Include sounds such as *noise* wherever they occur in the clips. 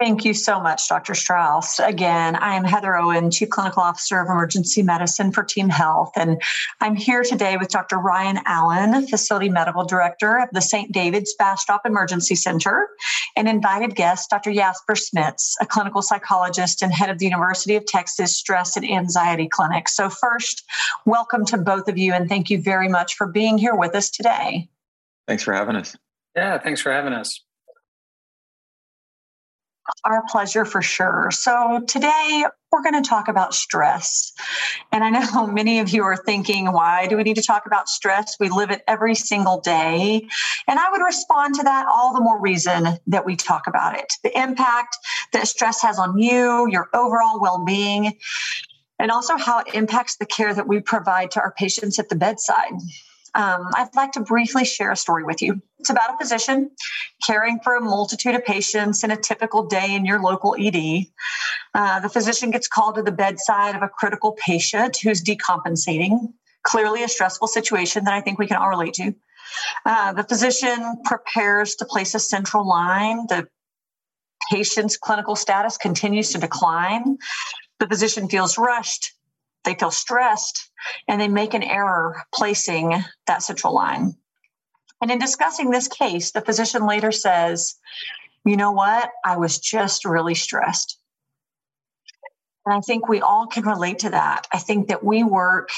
Thank you so much, Dr. Strauss. Again, I am Heather Owen, Chief Clinical Officer of Emergency Medicine for Team Health, and I'm here today with Dr. Ryan Allen, Facility Medical Director of the St. David's Bastrop Emergency Center, and invited guest, Dr. Jasper Smits, a clinical psychologist and head of the University of Texas Stress and Anxiety Clinic. So, first, welcome to both of you, and thank you very much for being here with us today. Thanks for having us. Yeah, thanks for having us. Our pleasure for sure. So, today we're going to talk about stress. And I know *laughs* many of you are thinking, why do we need to talk about stress? We live it every single day. And I would respond to that all the more reason that we talk about it the impact that stress has on you, your overall well being, and also how it impacts the care that we provide to our patients at the bedside um, I'd like to briefly share a story with you. It's about a physician caring for a multitude of patients in a typical day in your local ED. Uh, the physician gets called to the bedside of a critical patient who's decompensating, clearly a stressful situation that I think we can all relate to. Uh, the physician prepares to place a central line. The patient's clinical status continues to decline. The physician feels rushed, they feel stressed and they make an error placing that central line. And in discussing this case, the physician later says, You know what? I was just really stressed. And I think we all can relate to that. I think that we work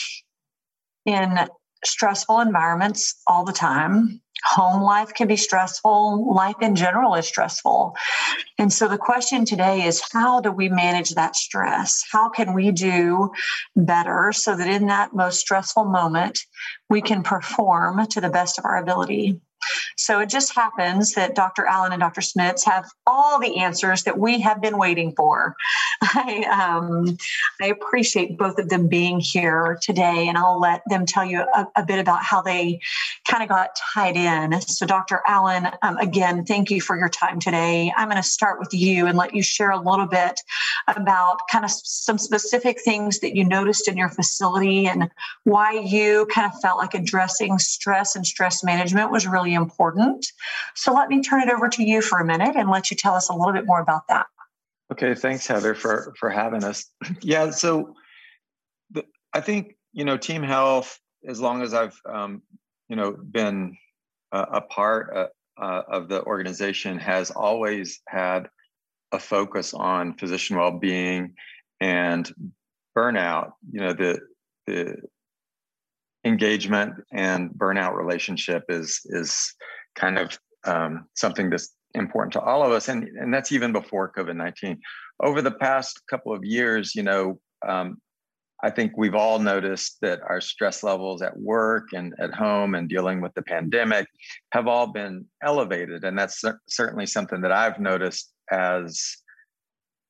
in stressful environments all the time home life can be stressful life in general is stressful and so the question today is how do we manage that stress how can we do better so that in that most stressful moment we can perform to the best of our ability so it just happens that Dr. Allen and Dr. Smits have all the answers that we have been waiting for. *laughs* I, um, I appreciate both of them being here today, and I'll let them tell you a, a bit about how they kind of got tied in. So, Dr. Allen, um, again, thank you for your time today. I'm going to start with you and let you share a little bit about kind of some specific things that you noticed in your facility and why you kind of felt like addressing stress and stress management was really important. So let me turn it over to you for a minute and let you tell us a little bit more about that. Okay, thanks, Heather, for for having us. *laughs* Yeah, so the, I think you know Team Health. As long as I've um, you know been a part uh, uh, of the organization, has always had a focus on physician well-being and burnout. You know the the engagement and burnout relationship is is kind of um, something that's important to all of us, and and that's even before COVID nineteen. Over the past couple of years, you know, um, I think we've all noticed that our stress levels at work and at home and dealing with the pandemic have all been elevated, and that's certainly something that I've noticed as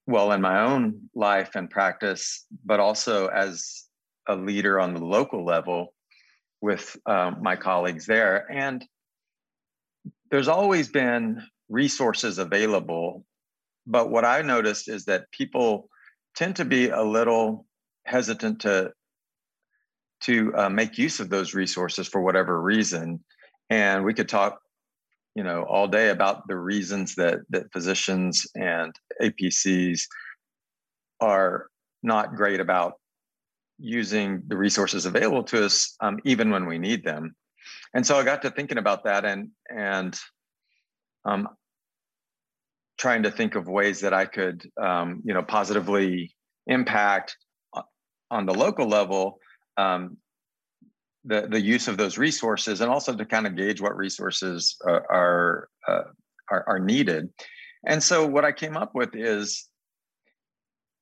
well in my own life and practice, but also as a leader on the local level with um, my colleagues there. And there's always been resources available. But what I noticed is that people tend to be a little hesitant to to uh, make use of those resources for whatever reason. And we could talk, you know, all day about the reasons that that physicians and APCs are not great about using the resources available to us um, even when we need them and so i got to thinking about that and and um, trying to think of ways that i could um, you know positively impact uh, on the local level um, the the use of those resources and also to kind of gauge what resources are are, uh, are, are needed and so what i came up with is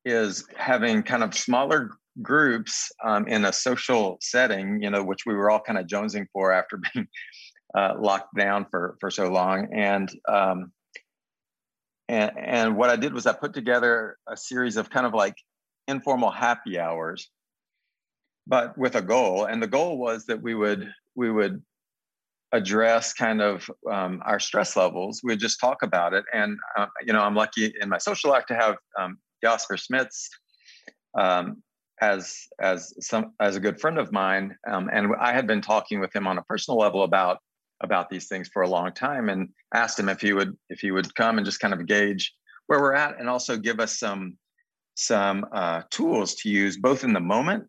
is having kind of smaller groups um, in a social setting, you know, which we were all kind of jonesing for after *laughs* being uh, locked down for for so long. And um, and and what I did was I put together a series of kind of like informal happy hours, but with a goal. And the goal was that we would we would address kind of um, our stress levels. We'd just talk about it. And uh, you know, I'm lucky in my social life to have um, Jasper Smits um, as as some as a good friend of mine, um, and I had been talking with him on a personal level about about these things for a long time, and asked him if he would if he would come and just kind of gauge where we're at and also give us some some uh, tools to use both in the moment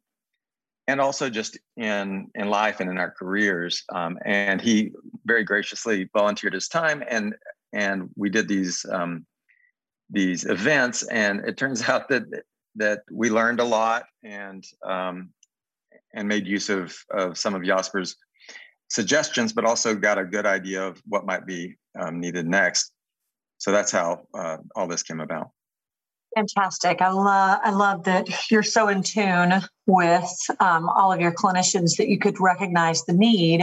and also just in in life and in our careers. Um, and he very graciously volunteered his time, and and we did these um, these events. And it turns *laughs* out that that we learned a lot and um, and made use of of some of Jasper's suggestions, but also got a good idea of what might be um, needed next. So that's how uh, all this came about. Fantastic. I love I love that you're so in tune with um, all of your clinicians that you could recognize the need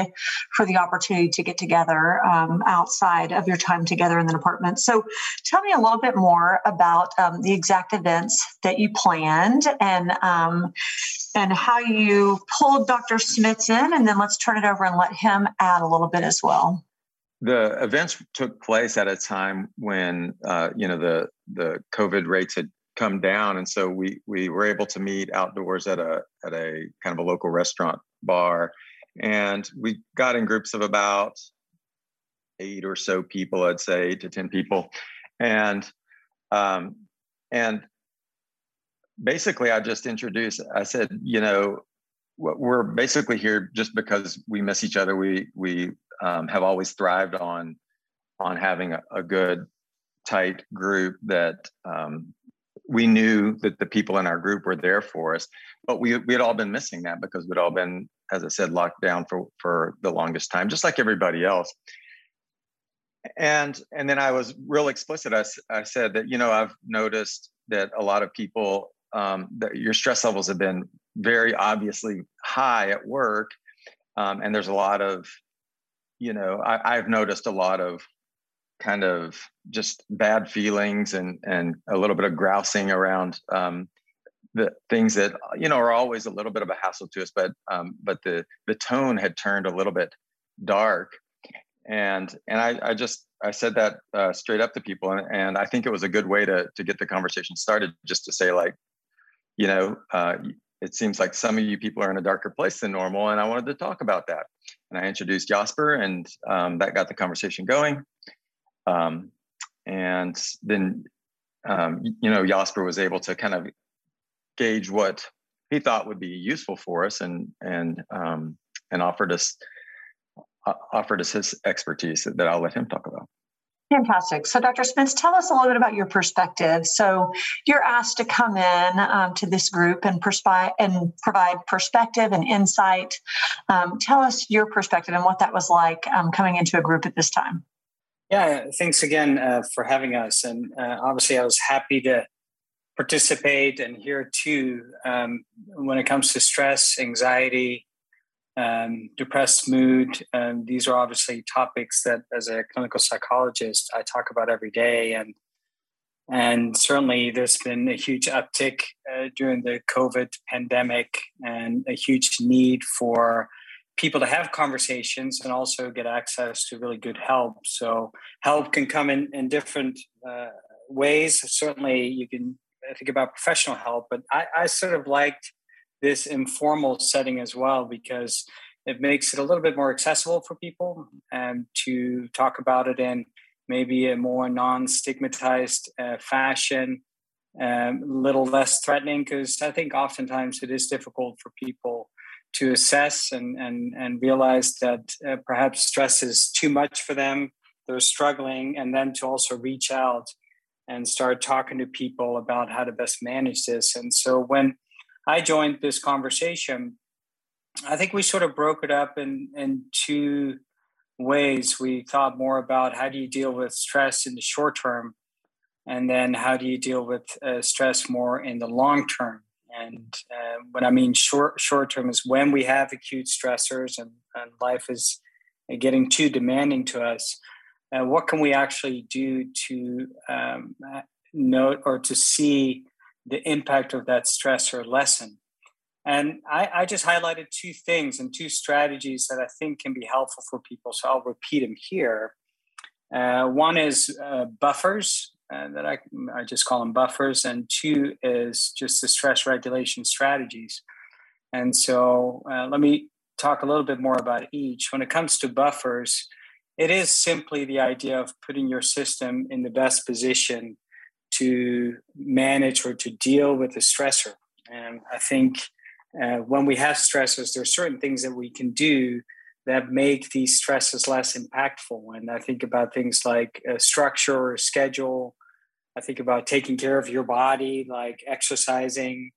for the opportunity to get together um, outside of your time together in the department. So, tell me a little bit more about um, the exact events that you planned and um, and how you pulled Dr. Smits in, and then let's turn it over and let him add a little bit as well the events took place at a time when uh, you know the the COVID rates had come down, and so we we were able to meet outdoors at a at a kind of a local restaurant bar, and we got in groups of about eight or so people, I'd say eight to ten people, and um, and basically I just introduced. I said, you know, we're basically here just because we miss each other. We we um, have always thrived on on having a, a good tight group that um, we knew that the people in our group were there for us but we, we had all been missing that because we'd all been as i said locked down for for the longest time just like everybody else. And and then i was real explicit. I, I said that you know i've noticed that a lot of people um, that your stress levels have been very obviously high at work um, and there's a lot of you know, I, I've noticed a lot of kind of just bad feelings and and a little bit of grousing around um, the things that you know are always a little bit of a hassle to us, but um, but the the tone had turned a little bit dark, and and I, I just I said that uh, straight up to people, and, and I think it was a good way to to get the conversation started, just to say like, you know, uh, it seems like some of you people are in a darker place than normal, and I wanted to talk about that. And I introduced Jasper, and um, that got the conversation going. Um, and then, um, you know, Jasper was able to kind of gauge what he thought would be useful for us, and and um, and offered us offered us his expertise that I'll let him talk about. Fantastic. So, Dr. Smits, tell us a little bit about your perspective. So, you're asked to come in um, to this group and, perspi- and provide perspective and insight. Um, tell us your perspective and what that was like um, coming into a group at this time. Yeah, thanks again uh, for having us. And uh, obviously, I was happy to participate and here too um, when it comes to stress, anxiety, um, depressed mood. Um, these are obviously topics that, as a clinical psychologist, I talk about every day, and and certainly there's been a huge uptick uh, during the COVID pandemic, and a huge need for people to have conversations and also get access to really good help. So help can come in in different uh, ways. Certainly, you can think about professional help, but I, I sort of liked this informal setting as well because it makes it a little bit more accessible for people and to talk about it in maybe a more non-stigmatized uh, fashion a um, little less threatening because i think oftentimes it is difficult for people to assess and and, and realize that uh, perhaps stress is too much for them they're struggling and then to also reach out and start talking to people about how to best manage this. And so when I joined this conversation, I think we sort of broke it up in, in two ways. We thought more about how do you deal with stress in the short term, and then how do you deal with uh, stress more in the long term. And uh, what I mean short short term is when we have acute stressors and, and life is getting too demanding to us. Uh, what can we actually do to um, note or to see the impact of that stress or lessen. And I, I, just highlighted two things and two strategies that I think can be helpful for people. So I'll repeat them here. Uh, one is uh, buffers uh, that I, I just call them buffers, and two is just the stress regulation strategies. And so uh, let me talk a little bit more about each. When it comes to buffers, it is simply the idea of putting your system in the best position to manage or to deal with the stressor. And I think uh, when we have stressors, there are certain things that we can do that make these stresses less impactful. And I think about things like structure or schedule. I think about taking care of your body, like exercising.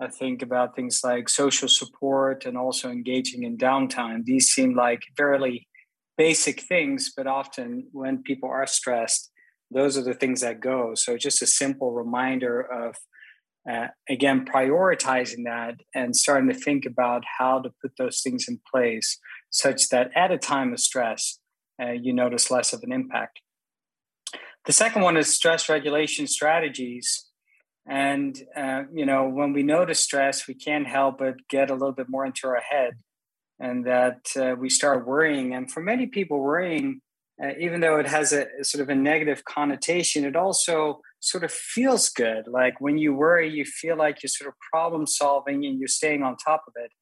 I think about things like social support and also engaging in downtime. These seem like fairly basic things, but often when people are stressed, those are the things that go. So just a simple reminder of uh, again prioritizing that and starting to think about how to put those things in place such that at a time of stress, uh, you notice less of an impact. The second one is stress regulation strategies. And, uh, you know, when we notice stress, we can't help but get a little bit more into our head and that uh, we start worrying. And for many people, worrying, uh, even though it has a, sort of a negative connotation, it also sort of feels good. Like when you worry, you feel like you're sort of problem solving and you're staying on top of it.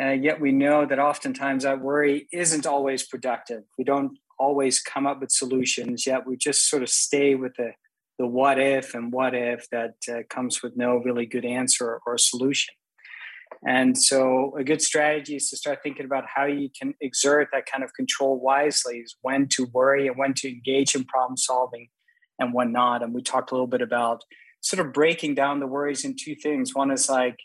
Uh, yet we know that oftentimes that worry isn't always productive. We don't always come up with solutions, yet we just sort of stay with the, the what if and what if that uh, comes with no really good answer or solution. And so, a good strategy is to start thinking about how you can exert that kind of control wisely, is when to worry and when to engage in problem solving and when not. And we talked a little bit about sort of breaking down the worries in two things. One is like,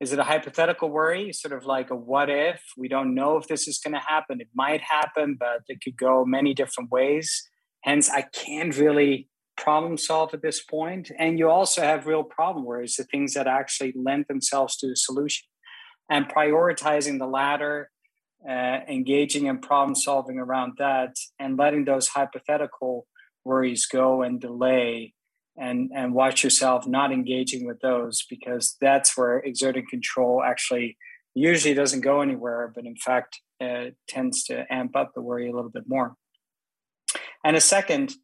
is it a hypothetical worry, sort of like a what if? We don't know if this is going to happen. It might happen, but it could go many different ways. Hence, I can't really problem solve at this. And you also have real problem worries, the things that actually lend themselves to the solution. And prioritizing the latter, uh, engaging in problem solving around that, and letting those hypothetical worries go and delay and and watch yourself not engaging with those because that's where exerting control actually usually doesn't go anywhere but in fact uh, tends to amp up the worry a little bit more and a second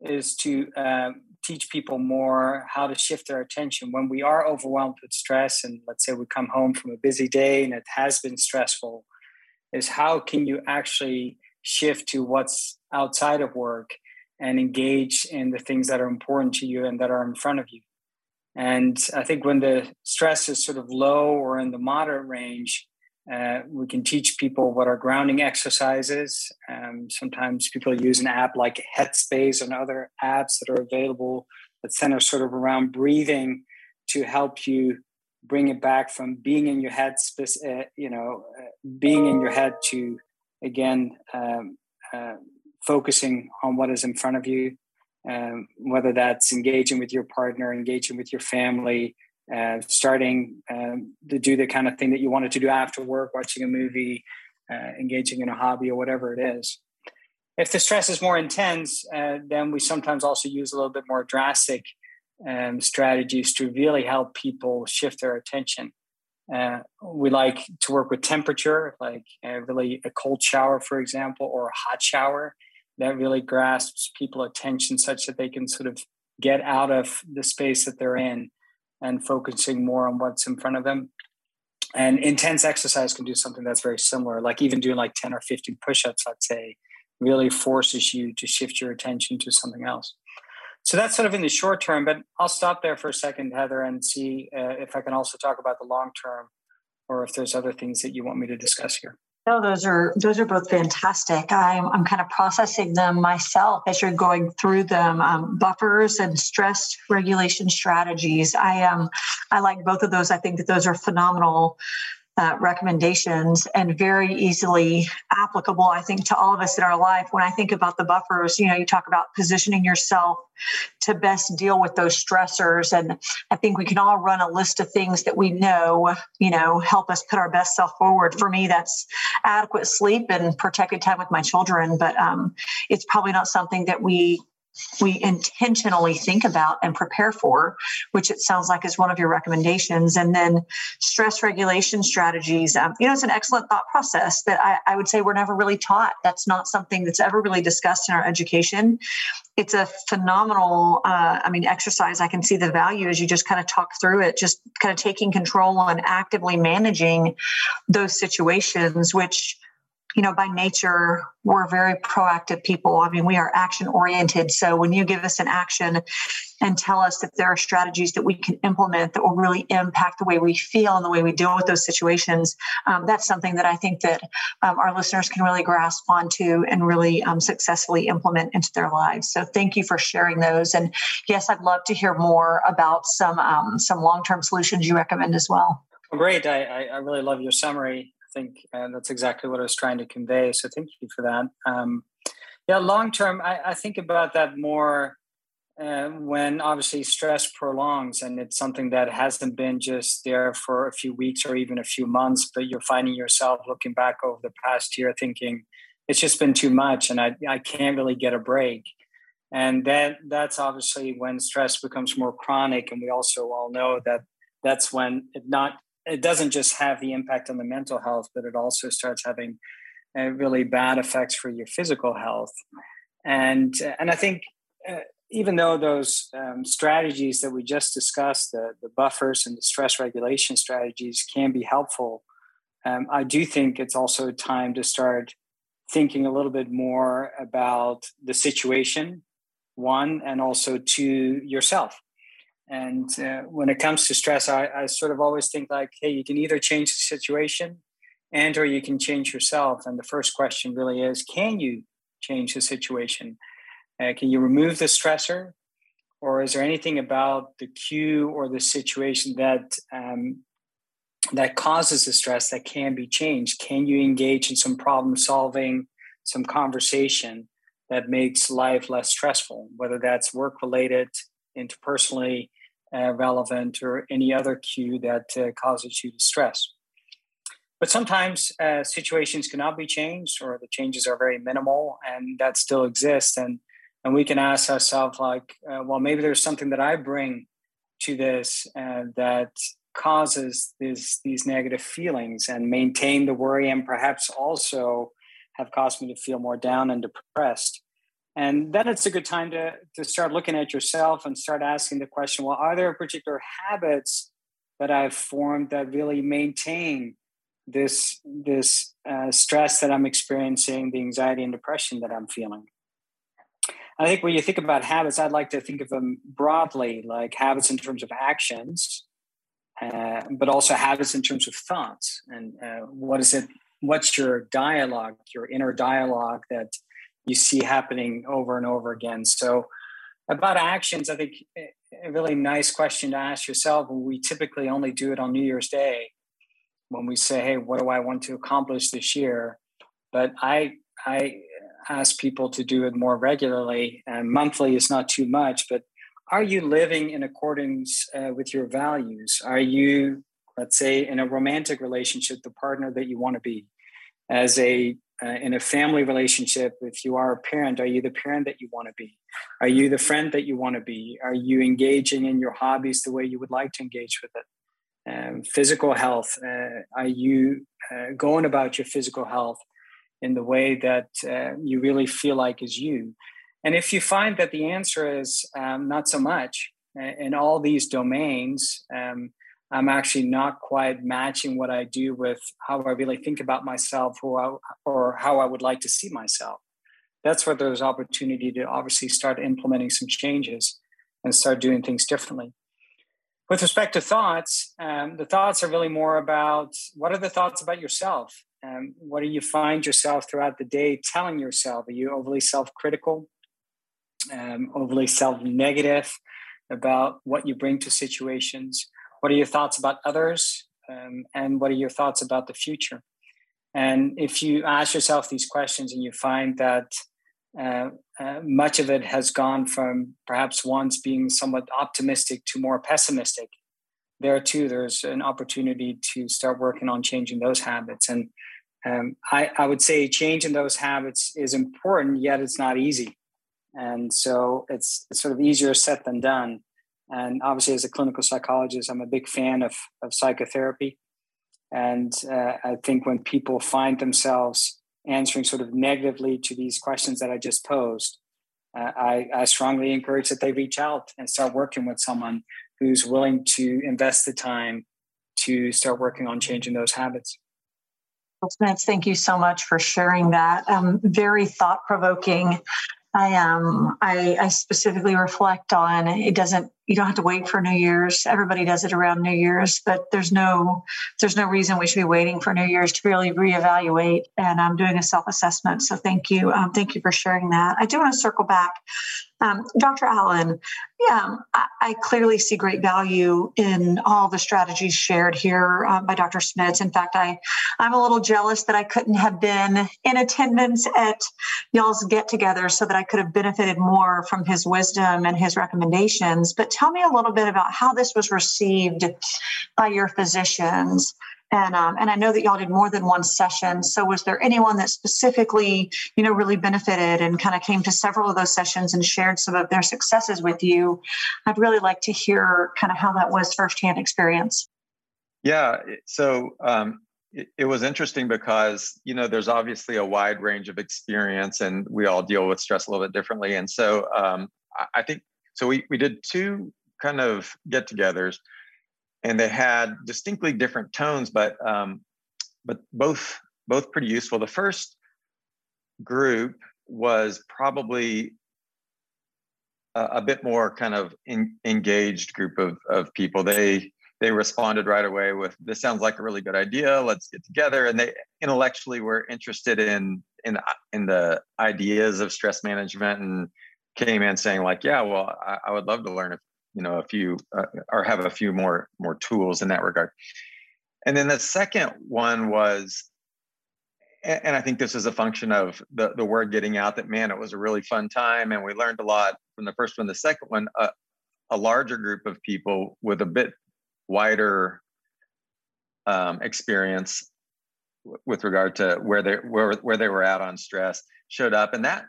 is to uh, teach people more how to shift their attention when we are overwhelmed with stress and let's say we come home from a busy day and it has been stressful is how can you actually shift to what's outside of work and engage in the things that are important to you and that are in front of you. And I think when the stress is sort of low or in the moderate range, uh, we can teach people what are grounding exercises. Um, sometimes people use an app like Headspace and other apps that are available that center sort of around breathing to help you bring it back from being in your head, uh, you know, uh, being in your head to again um, uh, focusing on what is in front of you, um, whether that's engaging with your partner, engaging with your family, uh, starting um, to do the kind of thing that you wanted to do after work, watching a movie, uh, engaging in a hobby, or whatever it is. If the stress is more intense, uh, then we sometimes also use a little bit more drastic um, strategies to really help people shift their attention. Uh, we like to work with temperature, like uh, really a cold shower, for example, or a hot shower that really grasps people attention such that they can sort of get out of the space that they're in and focusing more on what's in front of them. And intense exercise can do something that's very similar like even doing like 10 or 15 push-ups let's say really forces you to shift your attention to something else. So that's sort of in the short term but i'll stop there for a second heather and see uh, if i can also talk about the long term or if there's other things that you want me to discuss here no, those are those are both fantastic. I'm I'm kind of processing them myself as you're going through them. Um, buffers and stress regulation strategies. I um I like both of those. I think that those are phenomenal uh, recommendations and very easily applicable, I think, to all of us in our life. When I think about the buffers, you know, you talk about positioning yourself to best deal with those stressors. And I think we can all run a list of things that we know, you know, help us put our best self forward. For me, that's adequate sleep and protected time with my children. But um, it's probably not something that we we intentionally think about and prepare for, which it sounds like is one of your recommendations. And then stress regulation strategies. Um, you know, it's an excellent thought process that I, I, would say we're never really taught. That's not something that's ever really discussed in our education. It's a phenomenal, uh, I mean, exercise. I can see the value as you just kind of talk through it, just kind of taking control and actively managing those situations, which you know, by nature, we're very proactive people. I mean, we are action oriented. So when you give us an action and tell us that there are strategies that we can implement that will really impact the way we feel and the way we deal with those situations, um, that's something that I think that um, our listeners can really grasp onto and really um, successfully implement into their lives. So thank you for sharing those. And yes, I'd love to hear more about some um, some long term solutions you recommend as well. Great. I, I really love your summary think uh, that's exactly what I was trying to convey. So thank you for that. Um, yeah, long term, I, I, think about that more uh, when obviously stress prolongs and it's something that hasn't been just there for a few weeks or even a few months, but you're finding yourself looking back over the past year thinking it's just been too much and I, I can't really get a break. And that that's obviously when stress becomes more chronic. And we also all know that that's when it not it doesn't just have the impact on the mental health, but it also starts having really bad effects for your physical health. And and I think uh, even though those um, strategies that we just discussed, the, the buffers and the stress regulation strategies, can be helpful, um, I do think it's also time to start thinking a little bit more about the situation, one, and also to yourself. And uh, when it comes to stress, I, I, sort of always think like, hey, you can either change the situation and or you can change yourself. And the first question really is, can you change the situation? Uh, can you remove the stressor? Or is there anything about the cue or the situation that um, that causes the stress that can be changed? Can you engage in some problem solving, some conversation that makes life less stressful, whether that's work related, interpersonally uh, relevant or any other cue that uh, causes you stress. But sometimes uh, situations cannot be changed or the changes are very minimal and that still exists. And, and we can ask ourselves, like, uh, well, maybe there's something that I bring to this uh, that causes this, these negative feelings and maintain the worry and perhaps also have caused me to feel more down and depressed. And then it's a good time to, to start looking at yourself and start asking the question well, are there particular habits that I've formed that really maintain this, this uh, stress that I'm experiencing, the anxiety and depression that I'm feeling? I think when you think about habits, I'd like to think of them broadly, like habits in terms of actions, uh, but also habits in terms of thoughts. And uh, what is it? What's your dialogue, your inner dialogue that you see happening over and over again. So, about actions, I think a really nice question to ask yourself. We typically only do it on New Year's Day when we say, "Hey, what do I want to accomplish this year?" But I I ask people to do it more regularly, and monthly is not too much. But are you living in accordance uh, with your values? Are you, let's say, in a romantic relationship, the partner that you want to be? As a uh, in a family relationship, if you are a parent, are you the parent that you want to be? Are you the friend that you want to be? Are you engaging in your hobbies the way you would like to engage with it? Um, physical health, uh, are you uh, going about your physical health in the way that uh, you really feel like is you? And if you find that the answer is um, not so much uh, in all these domains, um, I'm actually not quite matching what I do with how I really think about myself or, or how I would like to see myself. That's where there's opportunity to obviously start implementing some changes and start doing things differently. With respect to thoughts, um, the thoughts are really more about what are the thoughts about yourself? Um, what do you find yourself throughout the day telling yourself? Are you overly self critical, um, overly self negative about what you bring to situations? What are your thoughts about others? Um, and what are your thoughts about the future? And if you ask yourself these questions and you find that uh, uh, much of it has gone from perhaps once being somewhat optimistic to more pessimistic, there too, there's an opportunity to start working on changing those habits. And um, I, I, would say changing those habits is important, yet it's not easy. And so it's, it's sort of easier said than done. And obviously, as a clinical psychologist, I'm a big fan of, of psychotherapy. And uh, I think when people find themselves answering sort of negatively to these questions that I just posed, uh, I, I strongly encourage that they reach out and start working with someone who's willing to invest the time to start working on changing those habits. Smits, thank you so much for sharing that. Um, very thought provoking. I um I, I specifically reflect on it doesn't you don't have to wait for New Year's. Everybody does it around New Year's, but there's no there's no reason we should be waiting for New Year's to really reevaluate. And I'm doing a self assessment. So thank you, um, thank you for sharing that. I do want to circle back, um, Dr. Allen. Yeah, I, I, clearly see great value in all the strategies shared here uh, by Dr. Smits. In fact, I I'm a little jealous that I couldn't have been in attendance at y'all's get together so that I could have benefited more from his wisdom and his recommendations. But tell me a little bit about how this was received by your physicians. And, um, and I know that y'all did more than one session. So was there anyone that specifically, you know, really benefited and kind of came to several of those sessions and shared some of their successes with you? I'd really like to hear kind of how that was firsthand experience. Yeah. So um, it, it was interesting because, you know, there's obviously a wide range of experience and we all deal with stress a little bit differently. And so um, I think so we, we did two kind of get togethers and they had distinctly different tones, but um, but both both pretty useful. The first group was probably a, a bit more kind of in, engaged group of, of people. They they responded right away with this sounds like a really good idea let's get together and they intellectually were interested in in in the ideas of stress management and came in saying like, yeah, well, I, I would love to learn, you know, a few uh, or have a few more more tools in that regard. And then the second one was, and I think this is a function of the the word getting out that man, it was a really fun time, and we learned a lot from the first one. The second one, uh, a larger group of people with a bit wider um, experience with regard to where they where where they were at on stress showed up, and that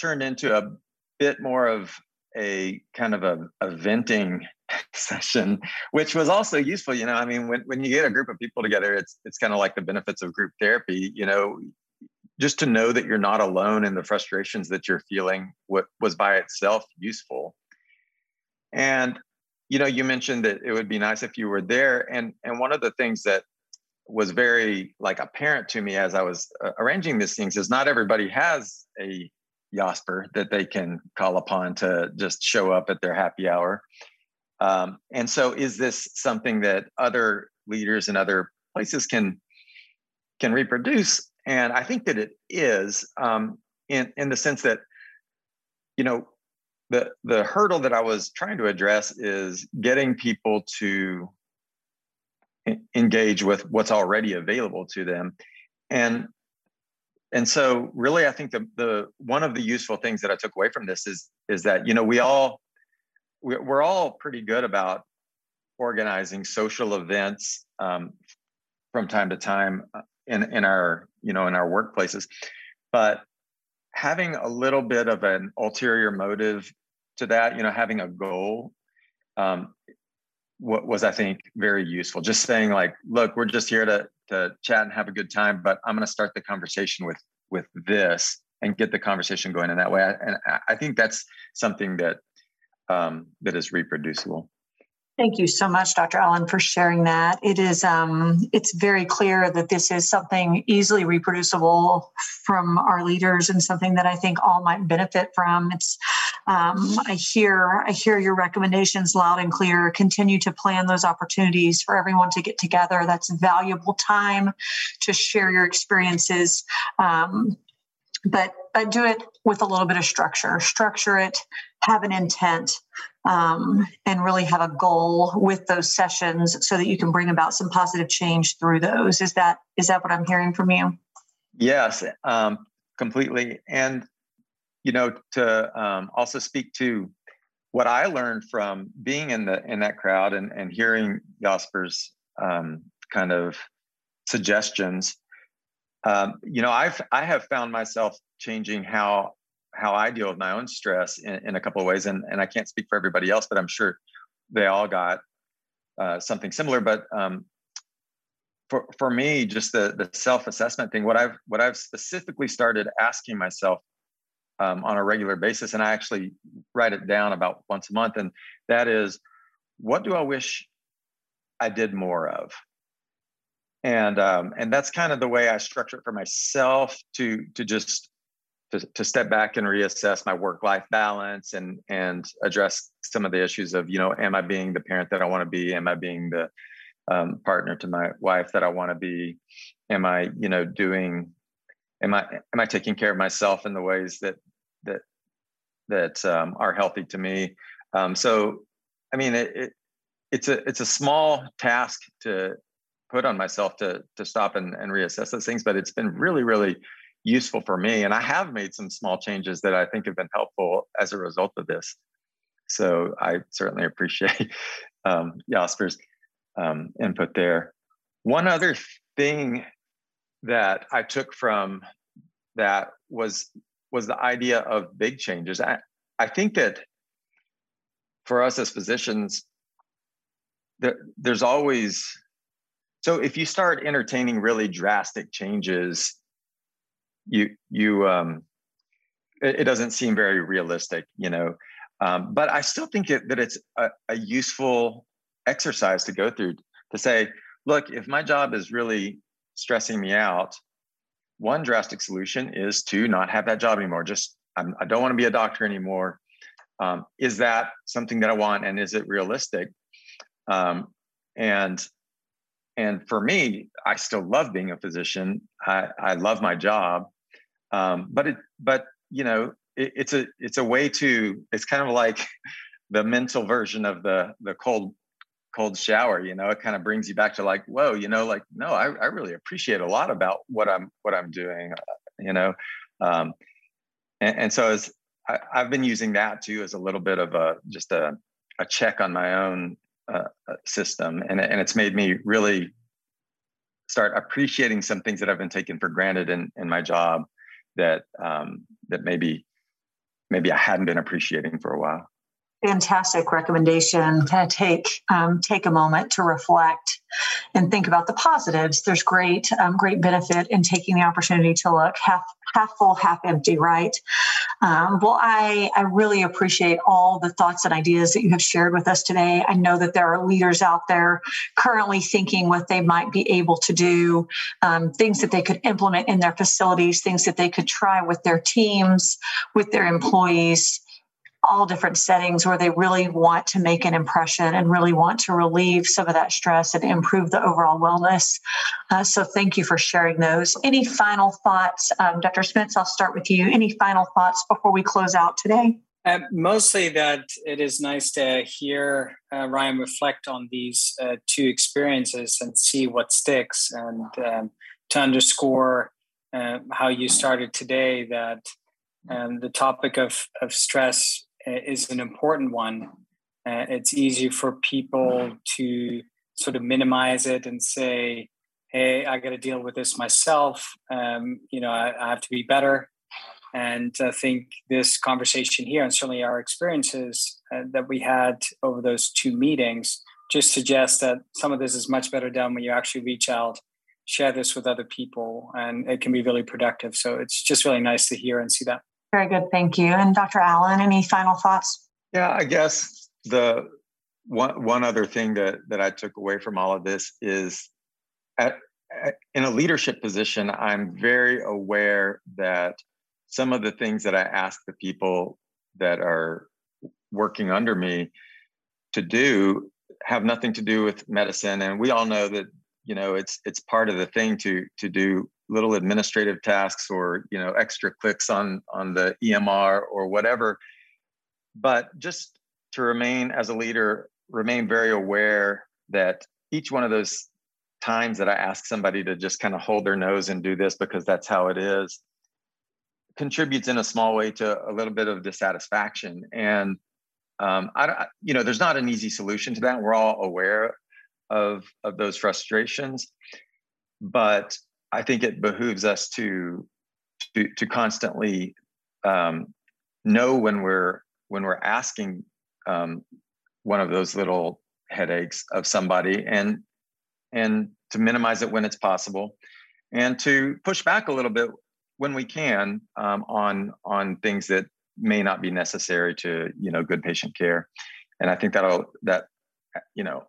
turned into a bit more of a kind of a, a venting *laughs* session, which was also useful. You know, I mean, when, when you get a group of people together, it's it's kind of like the benefits of group therapy. You know, just to know that you're not alone in the frustrations that you're feeling what was by itself useful. And you know, you mentioned that it would be nice if you were there, and and one of the things that was very like apparent to me as I was uh, arranging these things is not everybody has a Jasper that they can call upon to just show up at their happy hour. Um, and so, is this something that other leaders in other places can can reproduce? And I think that it is, um, in in the sense that, you know, the the hurdle that I was trying to address is getting people to engage with what's already available to them and and so really i think the the one of the useful things that i took away from this is is that you know we all we're all pretty good about organizing social events um, from time to time uh, in in our you know in our workplaces. But having a little bit of an ulterior motive to that you know having a goal um, what was i think very useful just saying like look we're just here to to chat and have a good time but i'm going to start the conversation with with this and get the conversation going in that way and i think that's something that um, that is reproducible Thank you so much, Dr. Allen, for sharing that. It is um, it's very clear that this is something easily reproducible from our leaders and something that I think all might benefit from. It's um, I hear I hear your recommendations loud and clear. Continue to plan those opportunities for everyone to get together. That's valuable time to share your experiences. Um, but but do it with a little bit of structure. Structure it, have an intent, um, and really have a goal with those sessions so that you can bring about some positive change through those. Is that is that what I'm hearing from you? Yes, um, completely. And you know, to um, also speak to what I learned from being in the in that crowd and and hearing Jasper's um, kind of suggestions. Um, you know, I've I have found myself changing how how I deal with my own stress in, in a couple of ways. And, and I can't speak for everybody else, but I'm sure they all got uh, something similar. But um, for, for me, just the, the self-assessment thing, what I've, what I've specifically started asking myself um, on a regular basis, and I actually write it down about once a month. And that is, what do I wish I did more of? and um, and that's kind of the way I structure it for myself to to just to, to step back and reassess my work life balance and and address some of the issues of you know am I being the parent that I want to be am I being the um, partner to my wife that I want to be am I you know doing am I am I taking care of myself in the ways that that that um, are healthy to me. Um, so I mean it, it it's a it's a small task to put on myself to to stop and, and reassess those things but it's been really really useful for me. And i have made some small changes that i think have been helpful as a result of this. So i certainly appreciate *laughs* um, jasper's um, input there. One other thing that i took from that was was the idea of big changes. I, I think that for us as physicians there, there's always so if you start entertaining really drastic changes you you um it, it doesn't seem very realistic you know? Um, but i still think it, that it's a, a useful exercise to go through to say look if my job is really stressing me out one drastic solution is to not have that job anymore. Just I'm, i do not want to be a doctor anymore. Um, is that something that i want and is it realistic? Um, and and for me, I still love being a physician. I, I love my job, um, but it but you know it, it's a it's a way to it's kind of like *laughs* the mental version of the the cold cold shower you know it kind of brings you back to like whoa you know like no i, I really appreciate a lot about what i'm what i'm doing uh, you know um, and, and so as I, have been using that too as a little bit of a just a, a check on my own uh, uh, system, and and it's made me really start appreciating some things that I've been taking for granted in in my job that um, that maybe maybe I hadn't been appreciating for a while fantastic recommendation kind of take um, take a moment to reflect and think about the positives. There's great um, great benefit in taking the opportunity to look. Half half full half empty right? Um, well i i really appreciate all the thoughts and ideas that you have shared with us today. I know that there are leaders out there currently thinking what they might be able to do um, things that they could implement in their facilities things that they could try with their teams with their employees all different settings where they really want to make an impression and really want to relieve some of that stress and improve the overall wellness. Uh, so, thank you for sharing those. Any final thoughts, um, Dr. Smits? I'll start with you. Any final thoughts before we close out today? Uh, mostly that it is nice to hear uh, Ryan reflect on these uh, two experiences and see what sticks, and um, to underscore uh, how you started today that um, the topic of, of stress is an important one. Uh, it's easy for people to sort of minimize it and say, "Hey, I got to deal with this myself. Um, you know, I, I, have to be better." And I think this conversation here, and certainly our experiences uh, that we had over those two meetings, just suggest that some of this is much better done when you actually reach out, share this with other people, and it can be really productive. So it's just really nice to hear and see that. Very good. Thank you. And Dr. Allen, any final thoughts? Yeah, I guess the one one other thing that that I took away from all of this is at, at, in a leadership position, I'm very aware that some of the things that I ask the people that are working under me to do have nothing to do with medicine and we all know that you know it's it's part of the thing to to do little administrative tasks or you know extra clicks on on the EMR or whatever. But just to remain as a leader remain very aware that each one of those times that I ask somebody to just kind of hold their nose and do this because that's how it is contributes in a small way to a little bit of dissatisfaction. And um, I, you know there's not an easy solution to that. We're all aware of of those frustrations. But I think it behooves us to to, to constantly um, know when we're when we're asking um, one of those little headaches of somebody and and to minimize it when it's possible and to push back a little bit when we can um, on on things that may not be necessary to you know good patient care. And i think that'll that you know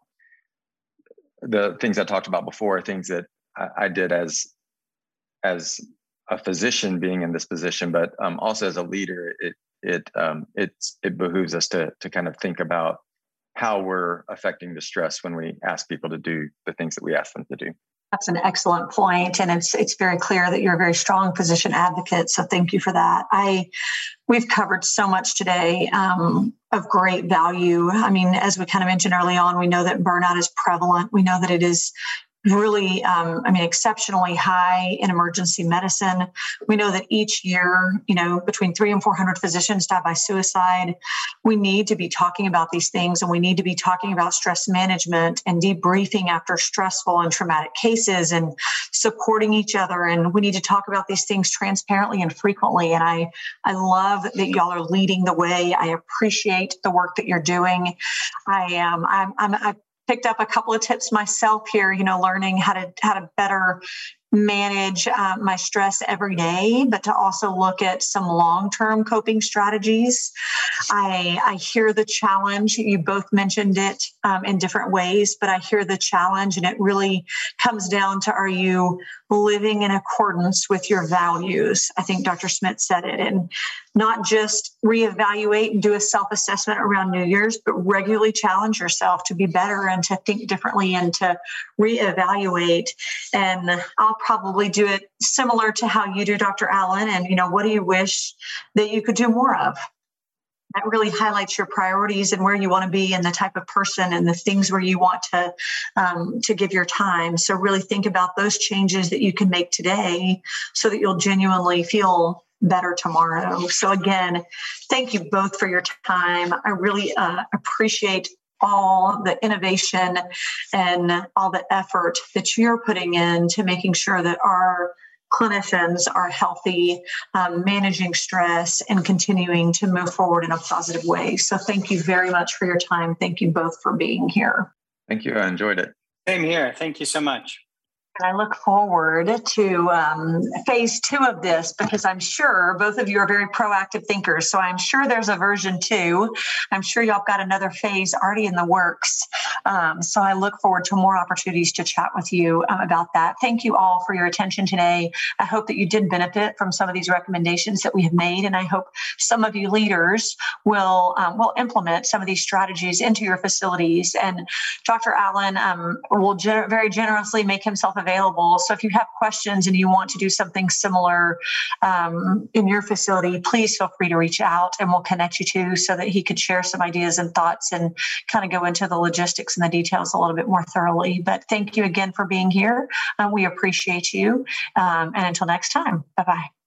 the things i talked about before things that I, I did as as a physician being in this position, but um, also as a leader, it it um, it's it behooves us to to kind of think about how we're affecting the stress when we ask people to do the things that we ask them to do. That's an excellent point, and it's it's very clear that you're a very strong physician advocate. So thank you for that. I we've covered so much today um, of great value. I mean, as we kind of mentioned early on, we know that burnout is prevalent. We know that it is really, um, I mean, exceptionally high in emergency medicine. We know that each year, you know, between three and 400 physicians die by suicide. We need to be talking about these things and we need to be talking about stress management and debriefing after stressful and traumatic cases and supporting each other. And we need to talk about these things transparently and frequently. And I, I love that y'all are leading the way. I appreciate the work that you're doing. I am, I'm, I'm, I picked up a couple of tips myself here you know learning how to how to better manage uh, my stress every day, but to also look at some long term coping strategies. I, I hear the challenge. You both mentioned it um, in different ways, but I hear the challenge, and it really comes down to are you living in accordance with your values? I think Dr. Smits said it, and not just reevaluate and do a self assessment around New Year's, but regularly challenge yourself to be better and to think differently and to reevaluate. And I'll probably do it similar to how you do, Dr. Allen. And, you know, what do you wish that you could do more of? That really highlights your priorities and where you want to be and the type of person and the things where you want to um, to give your time. So really think about those changes that you can make today so that you'll genuinely feel better tomorrow. So again, thank you both for your time. I really uh, appreciate all the innovation and all the effort that you're putting in to making sure that our clinicians are healthy, um, managing stress, and continuing to move forward in a positive way. So, thank you very much for your time. Thank you both for being here. Thank you. I enjoyed it. Same here. Thank you so much. I look forward to um, phase two of this because I'm sure both of you are very proactive thinkers. So I'm sure there's a version two. I'm sure y'all got another phase already in the works. Um, so I look forward to more opportunities to chat with you um, about that. Thank you all for your attention today. I hope that you did benefit from some of these recommendations that we have made, and I hope some of you leaders will um, will implement some of these strategies into your facilities. And Dr. Allen um, will ge- very generously make himself available available. So if you have questions and you want to do something similar um, in your facility, please feel free to reach out and we'll connect you to so that he could share some ideas and thoughts and kind of go into the logistics and the details a little bit more thoroughly. But thank you again for being here. Uh, we appreciate you. Um, and until next time, bye bye.